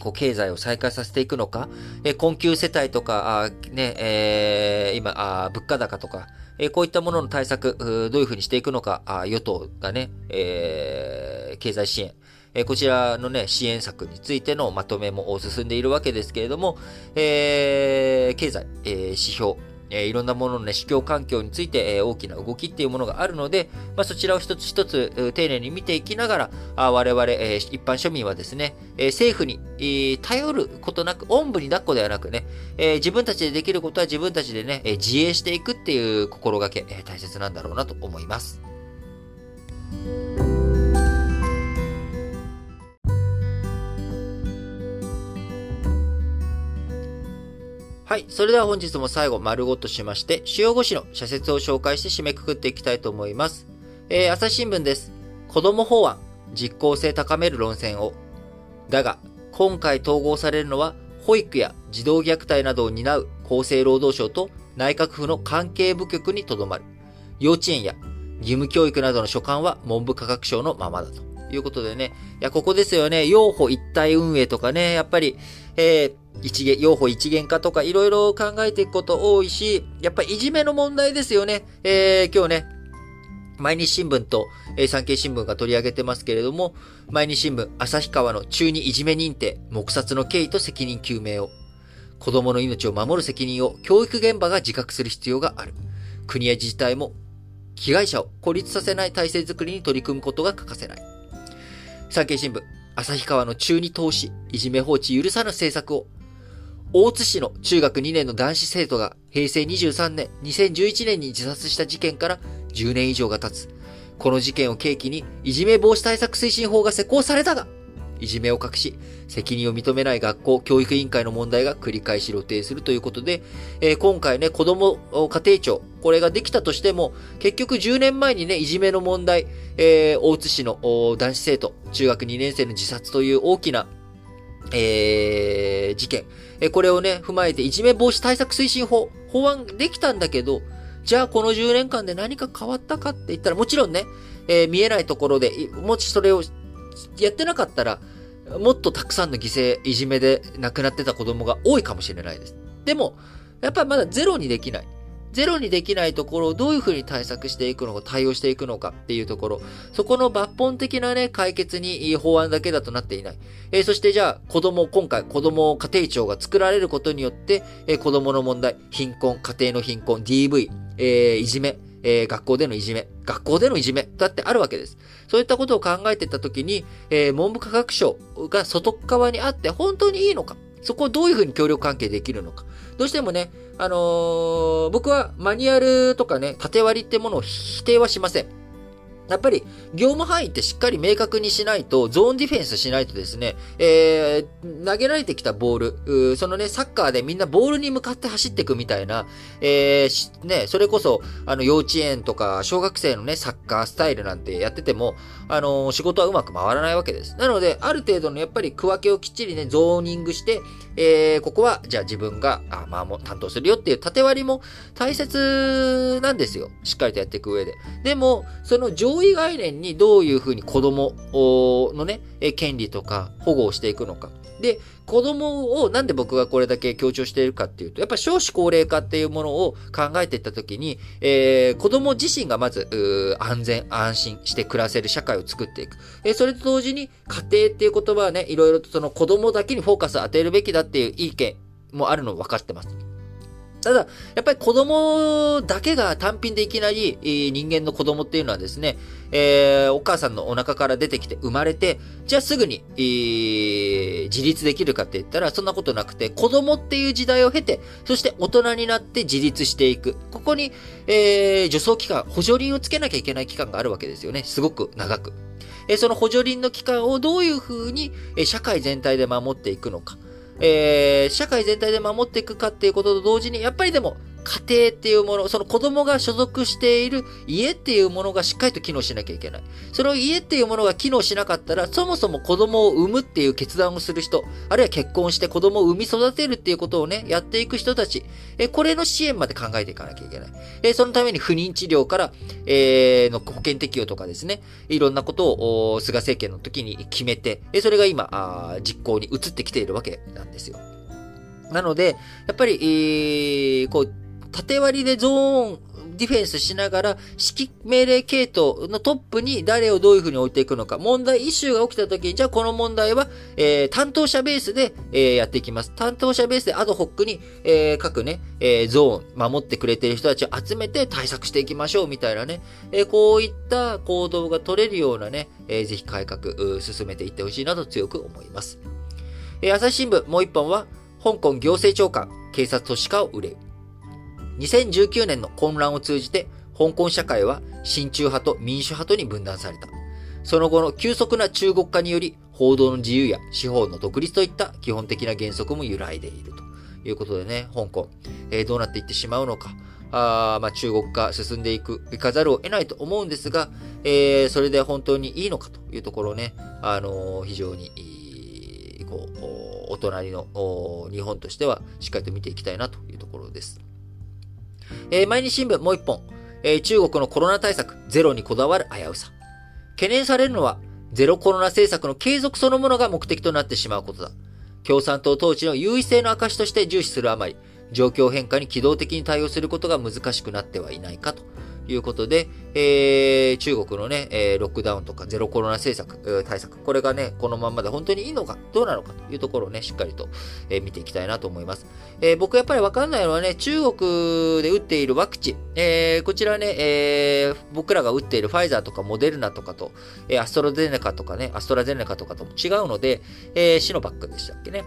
こう経済を再開させていくのか、え、困窮世帯とか、あね、えー、今あ、物価高とか、え、こういったものの対策、どういうふうにしていくのか、あ与党がね、えー、経済支援、え、こちらのね、支援策についてのまとめも進んでいるわけですけれども、えー、経済、えー、指標、えー、いろんなもののね、市況環境について、えー、大きな動きっていうものがあるので、まあ、そちらを一つ一つ、丁寧に見ていきながら、あ我々、えー、一般庶民はですね、え、政府に、え、頼ることなく、おんぶに抱っこではなくね、え、自分たちでできることは自分たちでね、え、自衛していくっていう心がけ、え、大切なんだろうなと思います。はい。それでは本日も最後、丸ごとしまして、主要語詞の社説を紹介して締めくくっていきたいと思います。えー、朝日新聞です。子供法案、実効性高める論戦を。だが、今回統合されるのは、保育や児童虐待などを担う厚生労働省と内閣府の関係部局にとどまる。幼稚園や義務教育などの所管は文部科学省のままだということでね。いや、ここですよね。養護一体運営とかね、やっぱり、えー一元、用法一元化とかいろいろ考えていくこと多いし、やっぱりいじめの問題ですよね。えー、今日ね、毎日新聞と、えー、産経新聞が取り上げてますけれども、毎日新聞、旭川の中にいじめ認定、黙殺の経緯と責任究明を、子供の命を守る責任を教育現場が自覚する必要がある。国や自治体も、被害者を孤立させない体制づくりに取り組むことが欠かせない。産経新聞、旭川の中に投資、いじめ放置許さぬ政策を、大津市の中学2年の男子生徒が平成23年、2011年に自殺した事件から10年以上が経つ。この事件を契機にいじめ防止対策推進法が施行されたが、いじめを隠し、責任を認めない学校、教育委員会の問題が繰り返し露呈するということで、えー、今回ね、子供家庭庁、これができたとしても、結局10年前にね、いじめの問題、えー、大津市の男子生徒、中学2年生の自殺という大きな、えー、事件、えこれをね、踏まえて、いじめ防止対策推進法、法案できたんだけど、じゃあこの10年間で何か変わったかって言ったら、もちろんね、えー、見えないところで、もしそれをやってなかったら、もっとたくさんの犠牲、いじめで亡くなってた子供が多いかもしれないです。でも、やっぱりまだゼロにできない。ゼロにできないところをどういうふうに対策していくのか、対応していくのかっていうところ、そこの抜本的なね、解決に法案だけだとなっていない。えー、そしてじゃあ、子供、今回子供家庭庁が作られることによって、えー、子供の問題、貧困、家庭の貧困、DV、えー、いじめ、えー、学校でのいじめ、学校でのいじめだってあるわけです。そういったことを考えていったときに、えー、文部科学省が外側にあって本当にいいのかそこをどういうふうに協力関係できるのか。どうしてもね、あのー、僕はマニュアルとかね、縦割りってものを否定はしません。やっぱり、業務範囲ってしっかり明確にしないと、ゾーンディフェンスしないとですね、えー、投げられてきたボール、そのね、サッカーでみんなボールに向かって走っていくみたいな、えー、ね、それこそ、あの、幼稚園とか、小学生のね、サッカースタイルなんてやってても、あのー、仕事はうまく回らないわけです。なので、ある程度のやっぱり区分けをきっちりね、ゾーニングして、えー、ここは、じゃあ自分が、あ、まあもう担当するよっていう縦割りも大切なんですよ。しっかりとやっていく上で。でも、その上位概念にどういうふうに子供のね、権利とか保護をしていくのか。で、子供をなんで僕がこれだけ強調しているかっていうと、やっぱ少子高齢化っていうものを考えていったときに、えー、子供自身がまず、安全、安心して暮らせる社会を作っていく。えー、それと同時に、家庭っていう言葉はね、いろいろとその子供だけにフォーカスを当てるべきだっていう意見もあるの分かってます。ただ、やっぱり子供だけが単品でいきなり、人間の子供っていうのはですね、えー、お母さんのお腹から出てきて生まれて、じゃあすぐに、えー、自立できるかって言ったら、そんなことなくて、子供っていう時代を経て、そして大人になって自立していく。ここに、えー、助走期間、補助輪をつけなきゃいけない期間があるわけですよね。すごく長く。えその補助輪の期間をどういうふうに、え社会全体で守っていくのか。えー、社会全体で守っていくかっていうことと同時に、やっぱりでも、家庭っていうもの、その子供が所属している家っていうものがしっかりと機能しなきゃいけない。その家っていうものが機能しなかったら、そもそも子供を産むっていう決断をする人、あるいは結婚して子供を産み育てるっていうことをね、やっていく人たち、えこれの支援まで考えていかなきゃいけない。えそのために不妊治療から、えー、の保険適用とかですね、いろんなことを菅政権の時に決めて、えそれが今あ、実行に移ってきているわけなんですよ。なので、やっぱり、えー、こう、縦割りでゾーン、ディフェンスしながら、指揮命令系統のトップに誰をどういうふうに置いていくのか、問題、イシューが起きた時に、じゃあこの問題は、えー、担当者ベースで、えー、やっていきます。担当者ベースでアドホックに、えー、各ね、えー、ゾーン、守ってくれてる人たちを集めて対策していきましょう、みたいなね、えー、こういった行動が取れるようなね、えー、ぜひ改革、進めていってほしいなと強く思います。えー、朝日新聞、もう一本は、香港行政長官、警察都市化を憂う。2019年の混乱を通じて、香港社会は親中派と民主派とに分断された。その後の急速な中国化により、報道の自由や司法の独立といった基本的な原則も揺らいでいるということでね、香港、えー、どうなっていってしまうのか。あまあ、中国化進んでいく、いかざるを得ないと思うんですが、えー、それで本当にいいのかというところをね、あのー、非常に、こう、お隣の日本としてはしっかりと見ていきたいなというところです。えー、毎日新聞もう一本、えー、中国のコロナ対策、ゼロにこだわる危うさ。懸念されるのは、ゼロコロナ政策の継続そのものが目的となってしまうことだ。共産党統治の優位性の証として重視するあまり、状況変化に機動的に対応することが難しくなってはいないかということで、えー、中国のね、えー、ロックダウンとかゼロコロナ政策、対策、これがね、このまんまで本当にいいのか、どうなのかというところをね、しっかりと、えー、見ていきたいなと思います。えー、僕やっぱりわかんないのはね、中国で打っているワクチン、えー、こちらね、えー、僕らが打っているファイザーとかモデルナとかと、えー、アストラゼネカとかね、アストラゼネカとかとも違うので、えー、シノバックでしたっけね。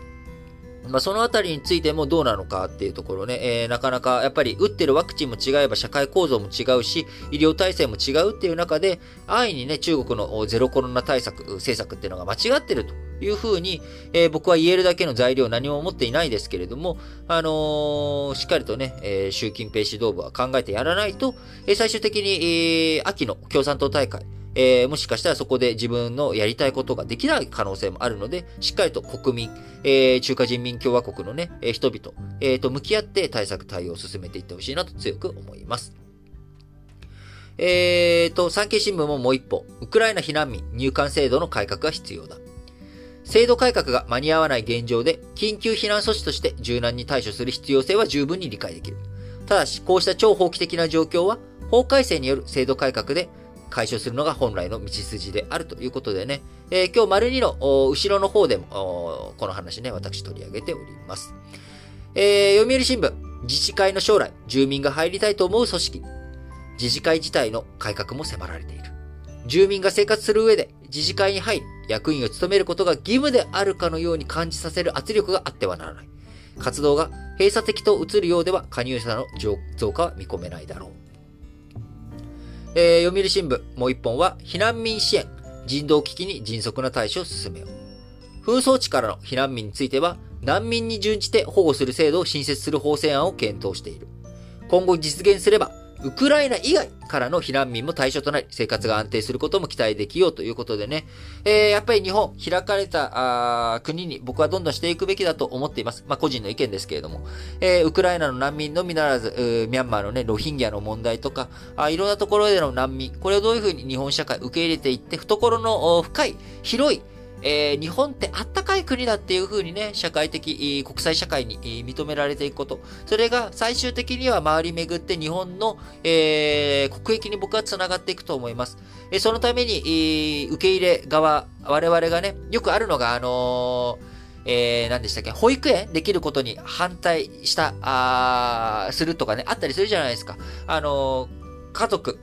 まあ、そのあたりについてもどうなのかっていうところね、えー、なかなかやっぱり打ってるワクチンも違えば社会構造も違うし、医療体制も違うっていう中で、安易にね、中国のゼロコロナ対策、政策っていうのが間違ってると。いうふうに、えー、僕は言えるだけの材料何も持っていないですけれども、あのー、しっかりとね、えー、習近平指導部は考えてやらないと、え最終的に、え秋の共産党大会、えー、もしかしたらそこで自分のやりたいことができない可能性もあるので、しっかりと国民、えー、中華人民共和国のね、えー、人々、えー、と向き合って対策対応を進めていってほしいなと強く思います。えーと、産経新聞ももう一歩、ウクライナ避難民入管制度の改革が必要だ。制度改革が間に合わない現状で、緊急避難措置として柔軟に対処する必要性は十分に理解できる。ただし、こうした超法規的な状況は、法改正による制度改革で解消するのが本来の道筋であるということでね、えー、今日丸2の後ろの方でも、この話ね、私取り上げております。えー、読売新聞、自治会の将来、住民が入りたいと思う組織、自治会自体の改革も迫られている。住民が生活する上で自治会に入り、役員を務めることが義務であるかのように感じさせる圧力があってはならない。活動が閉鎖的と映るようでは加入者の増加は見込めないだろう。えー、読売新聞、もう一本は、避難民支援、人道危機に迅速な対処を進めよう。紛争地からの避難民については、難民に準じて保護する制度を新設する法制案を検討している。今後実現すれば、ウクライナ以外からの避難民も対象となり、生活が安定することも期待できようということでね、えー、やっぱり日本、開かれたあ国に僕はどんどんしていくべきだと思っています。まあ、個人の意見ですけれども、えー、ウクライナの難民のみならず、ミャンマーのね、ロヒンギャの問題とか、あいろんなところでの難民、これをどういうふうに日本社会受け入れていって、懐の深い、広い、えー、日本ってあったかい国だっていう風にね、社会的、国際社会に認められていくこと。それが最終的には回り巡って日本の、えー、国益に僕は繋がっていくと思います。え、そのために、受け入れ側、我々がね、よくあるのが、あのえー、何でしたっけ、保育園できることに反対した、あするとかね、あったりするじゃないですか。あの家族、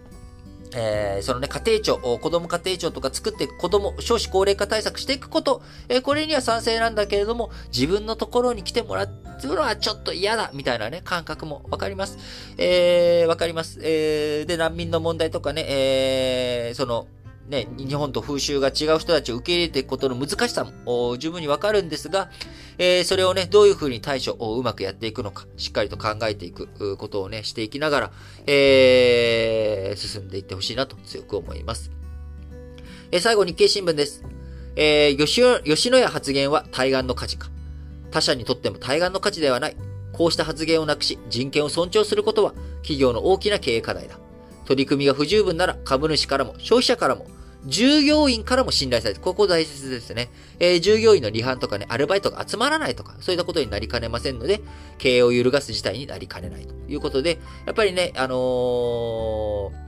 えー、そのね、家庭庁、子供家庭庁とか作って子供、少子高齢化対策していくこと、えー、これには賛成なんだけれども、自分のところに来てもらうのはちょっと嫌だ、みたいなね、感覚もわかります。えー、わかります。えー、で、難民の問題とかね、えー、その、ね、日本と風習が違う人たちを受け入れていくことの難しさも十分にわかるんですが、えー、それをね、どういうふうに対処をうまくやっていくのか、しっかりと考えていくことをね、していきながら、えー、進んでいってほしいなと強く思います。えー、最後、日経新聞です。えー、吉吉野家発言は対岸の火事か。他者にとっても対岸の価値ではない。こうした発言をなくし、人権を尊重することは、企業の大きな経営課題だ。取り組みが不十分なら、株主からも、消費者からも、従業員からも信頼されて、ここ大切ですね。えー、従業員の離反とかね、アルバイトが集まらないとか、そういったことになりかねませんので、経営を揺るがす事態になりかねないということで、やっぱりね、あのー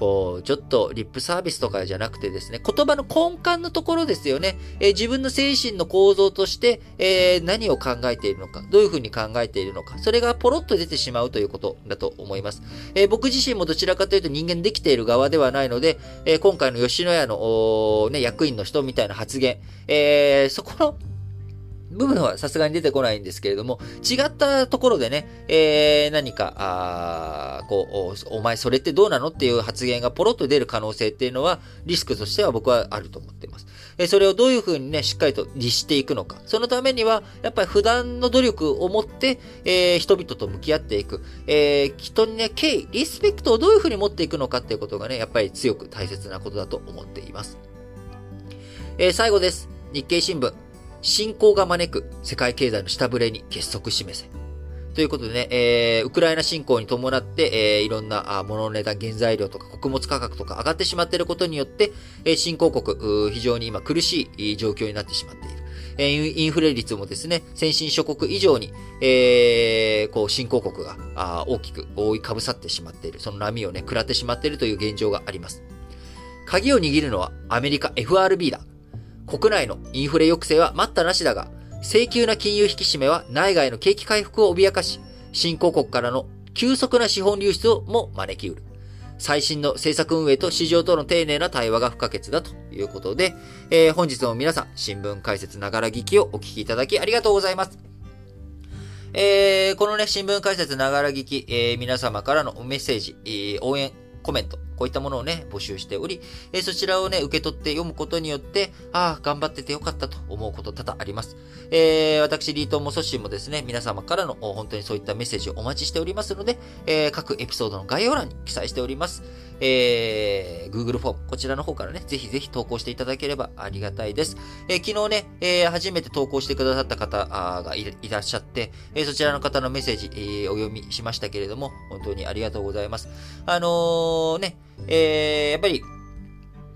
こう、ちょっとリップサービスとかじゃなくてですね、言葉の根幹のところですよね。えー、自分の精神の構造として、えー、何を考えているのか、どういうふうに考えているのか、それがポロッと出てしまうということだと思います。えー、僕自身もどちらかというと人間できている側ではないので、え今回の吉野家の、ね、役員の人みたいな発言、えそこの部分はさすがに出てこないんですけれども、違ったところでね、えー、何か、あこう、お前それってどうなのっていう発言がポロッと出る可能性っていうのは、リスクとしては僕はあると思っています。えー、それをどういうふうにね、しっかりと律していくのか。そのためには、やっぱり普段の努力を持って、えー、人々と向き合っていく。えー、人にね、敬意、リスペクトをどういうふうに持っていくのかっていうことがね、やっぱり強く大切なことだと思っています。えー、最後です。日経新聞。侵攻が招く世界経済の下振れに結束示せ。ということでね、えー、ウクライナ侵攻に伴って、えー、いろんな物の値段、原材料とか穀物価格とか上がってしまっていることによって、えー、新興国、非常に今苦しい状況になってしまっている。えー、インフレ率もですね、先進諸国以上に、えー、こう、新興国があ大きく覆いかぶさってしまっている。その波をね、食らってしまっているという現状があります。鍵を握るのはアメリカ FRB だ。国内のインフレ抑制は待ったなしだが、請求な金融引き締めは内外の景気回復を脅かし、新興国からの急速な資本流出をも招きうる。最新の政策運営と市場との丁寧な対話が不可欠だということで、えー、本日も皆さん、新聞解説ながら聞きをお聞きいただきありがとうございます。えー、このね、新聞解説ながら聞き、えー、皆様からのメッセージ、えー、応援、コメント、こういったものをね、募集しており、えそちらをね、受け取って読むことによって、ああ、頑張っててよかったと思うこと多々あります。えー、私、リートもソッシーもですね、皆様からの本当にそういったメッセージをお待ちしておりますので、えー、各エピソードの概要欄に記載しております。えー、Google フォーム、こちらの方からね、ぜひぜひ投稿していただければありがたいです。えー、昨日ね、えー、初めて投稿してくださった方がいらっしゃって、えー、そちらの方のメッセージ、えー、お読みしましたけれども、本当にありがとうございます。あのー、ね、えー、やっぱり、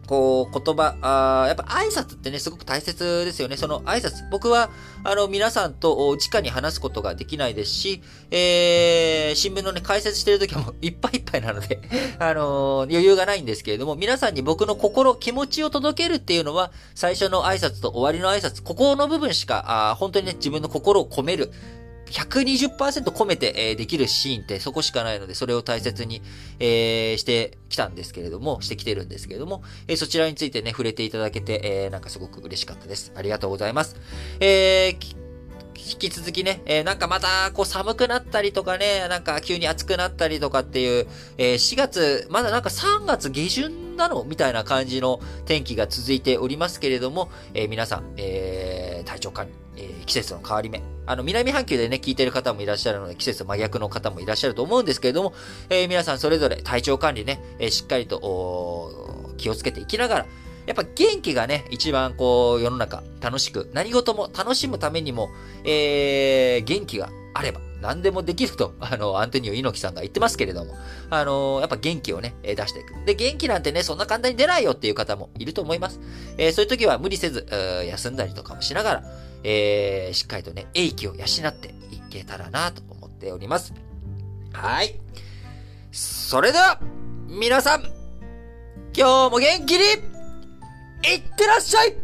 こう、言葉、あやっぱ挨拶ってね、すごく大切ですよね。その挨拶。僕は、あの、皆さんと直に話すことができないですし、えー、新聞のね、解説してる時はもう [laughs] いっぱいいっぱいなのであのー、余裕がないんですけれども、皆さんに僕の心、気持ちを届けるっていうのは、最初の挨拶と終わりの挨拶、ここの部分しか、あ本当にね、自分の心を込める。120%込めて、えー、できるシーンってそこしかないので、それを大切に、えー、してきたんですけれども、してきてるんですけれども、えー、そちらについてね、触れていただけて、えー、なんかすごく嬉しかったです。ありがとうございます。えー、引き続きね、えー、なんかまた、こう寒くなったりとかね、なんか急に暑くなったりとかっていう、えー、4月、まだなんか3月下旬なのみたいな感じの天気が続いておりますけれども、えー、皆さん、えー、体調管理、えー、季節の変わり目。あの、南半球でね、聞いてる方もいらっしゃるので、季節真逆の方もいらっしゃると思うんですけれども、えー、皆さんそれぞれ体調管理ね、えー、しっかりと、気をつけていきながら、やっぱ元気がね、一番こう、世の中楽しく、何事も楽しむためにも、えー、元気があれば、何でもできると、[laughs] あの、アントニオ猪木さんが言ってますけれども、あのー、やっぱ元気をね、出していく。で、元気なんてね、そんな簡単に出ないよっていう方もいると思います。えー、そういう時は無理せず、休んだりとかもしながら、えー、しっかりとね、英気を養っていけたらなと思っております。はい。それでは、皆さん、今日も元気にいってらっしゃい。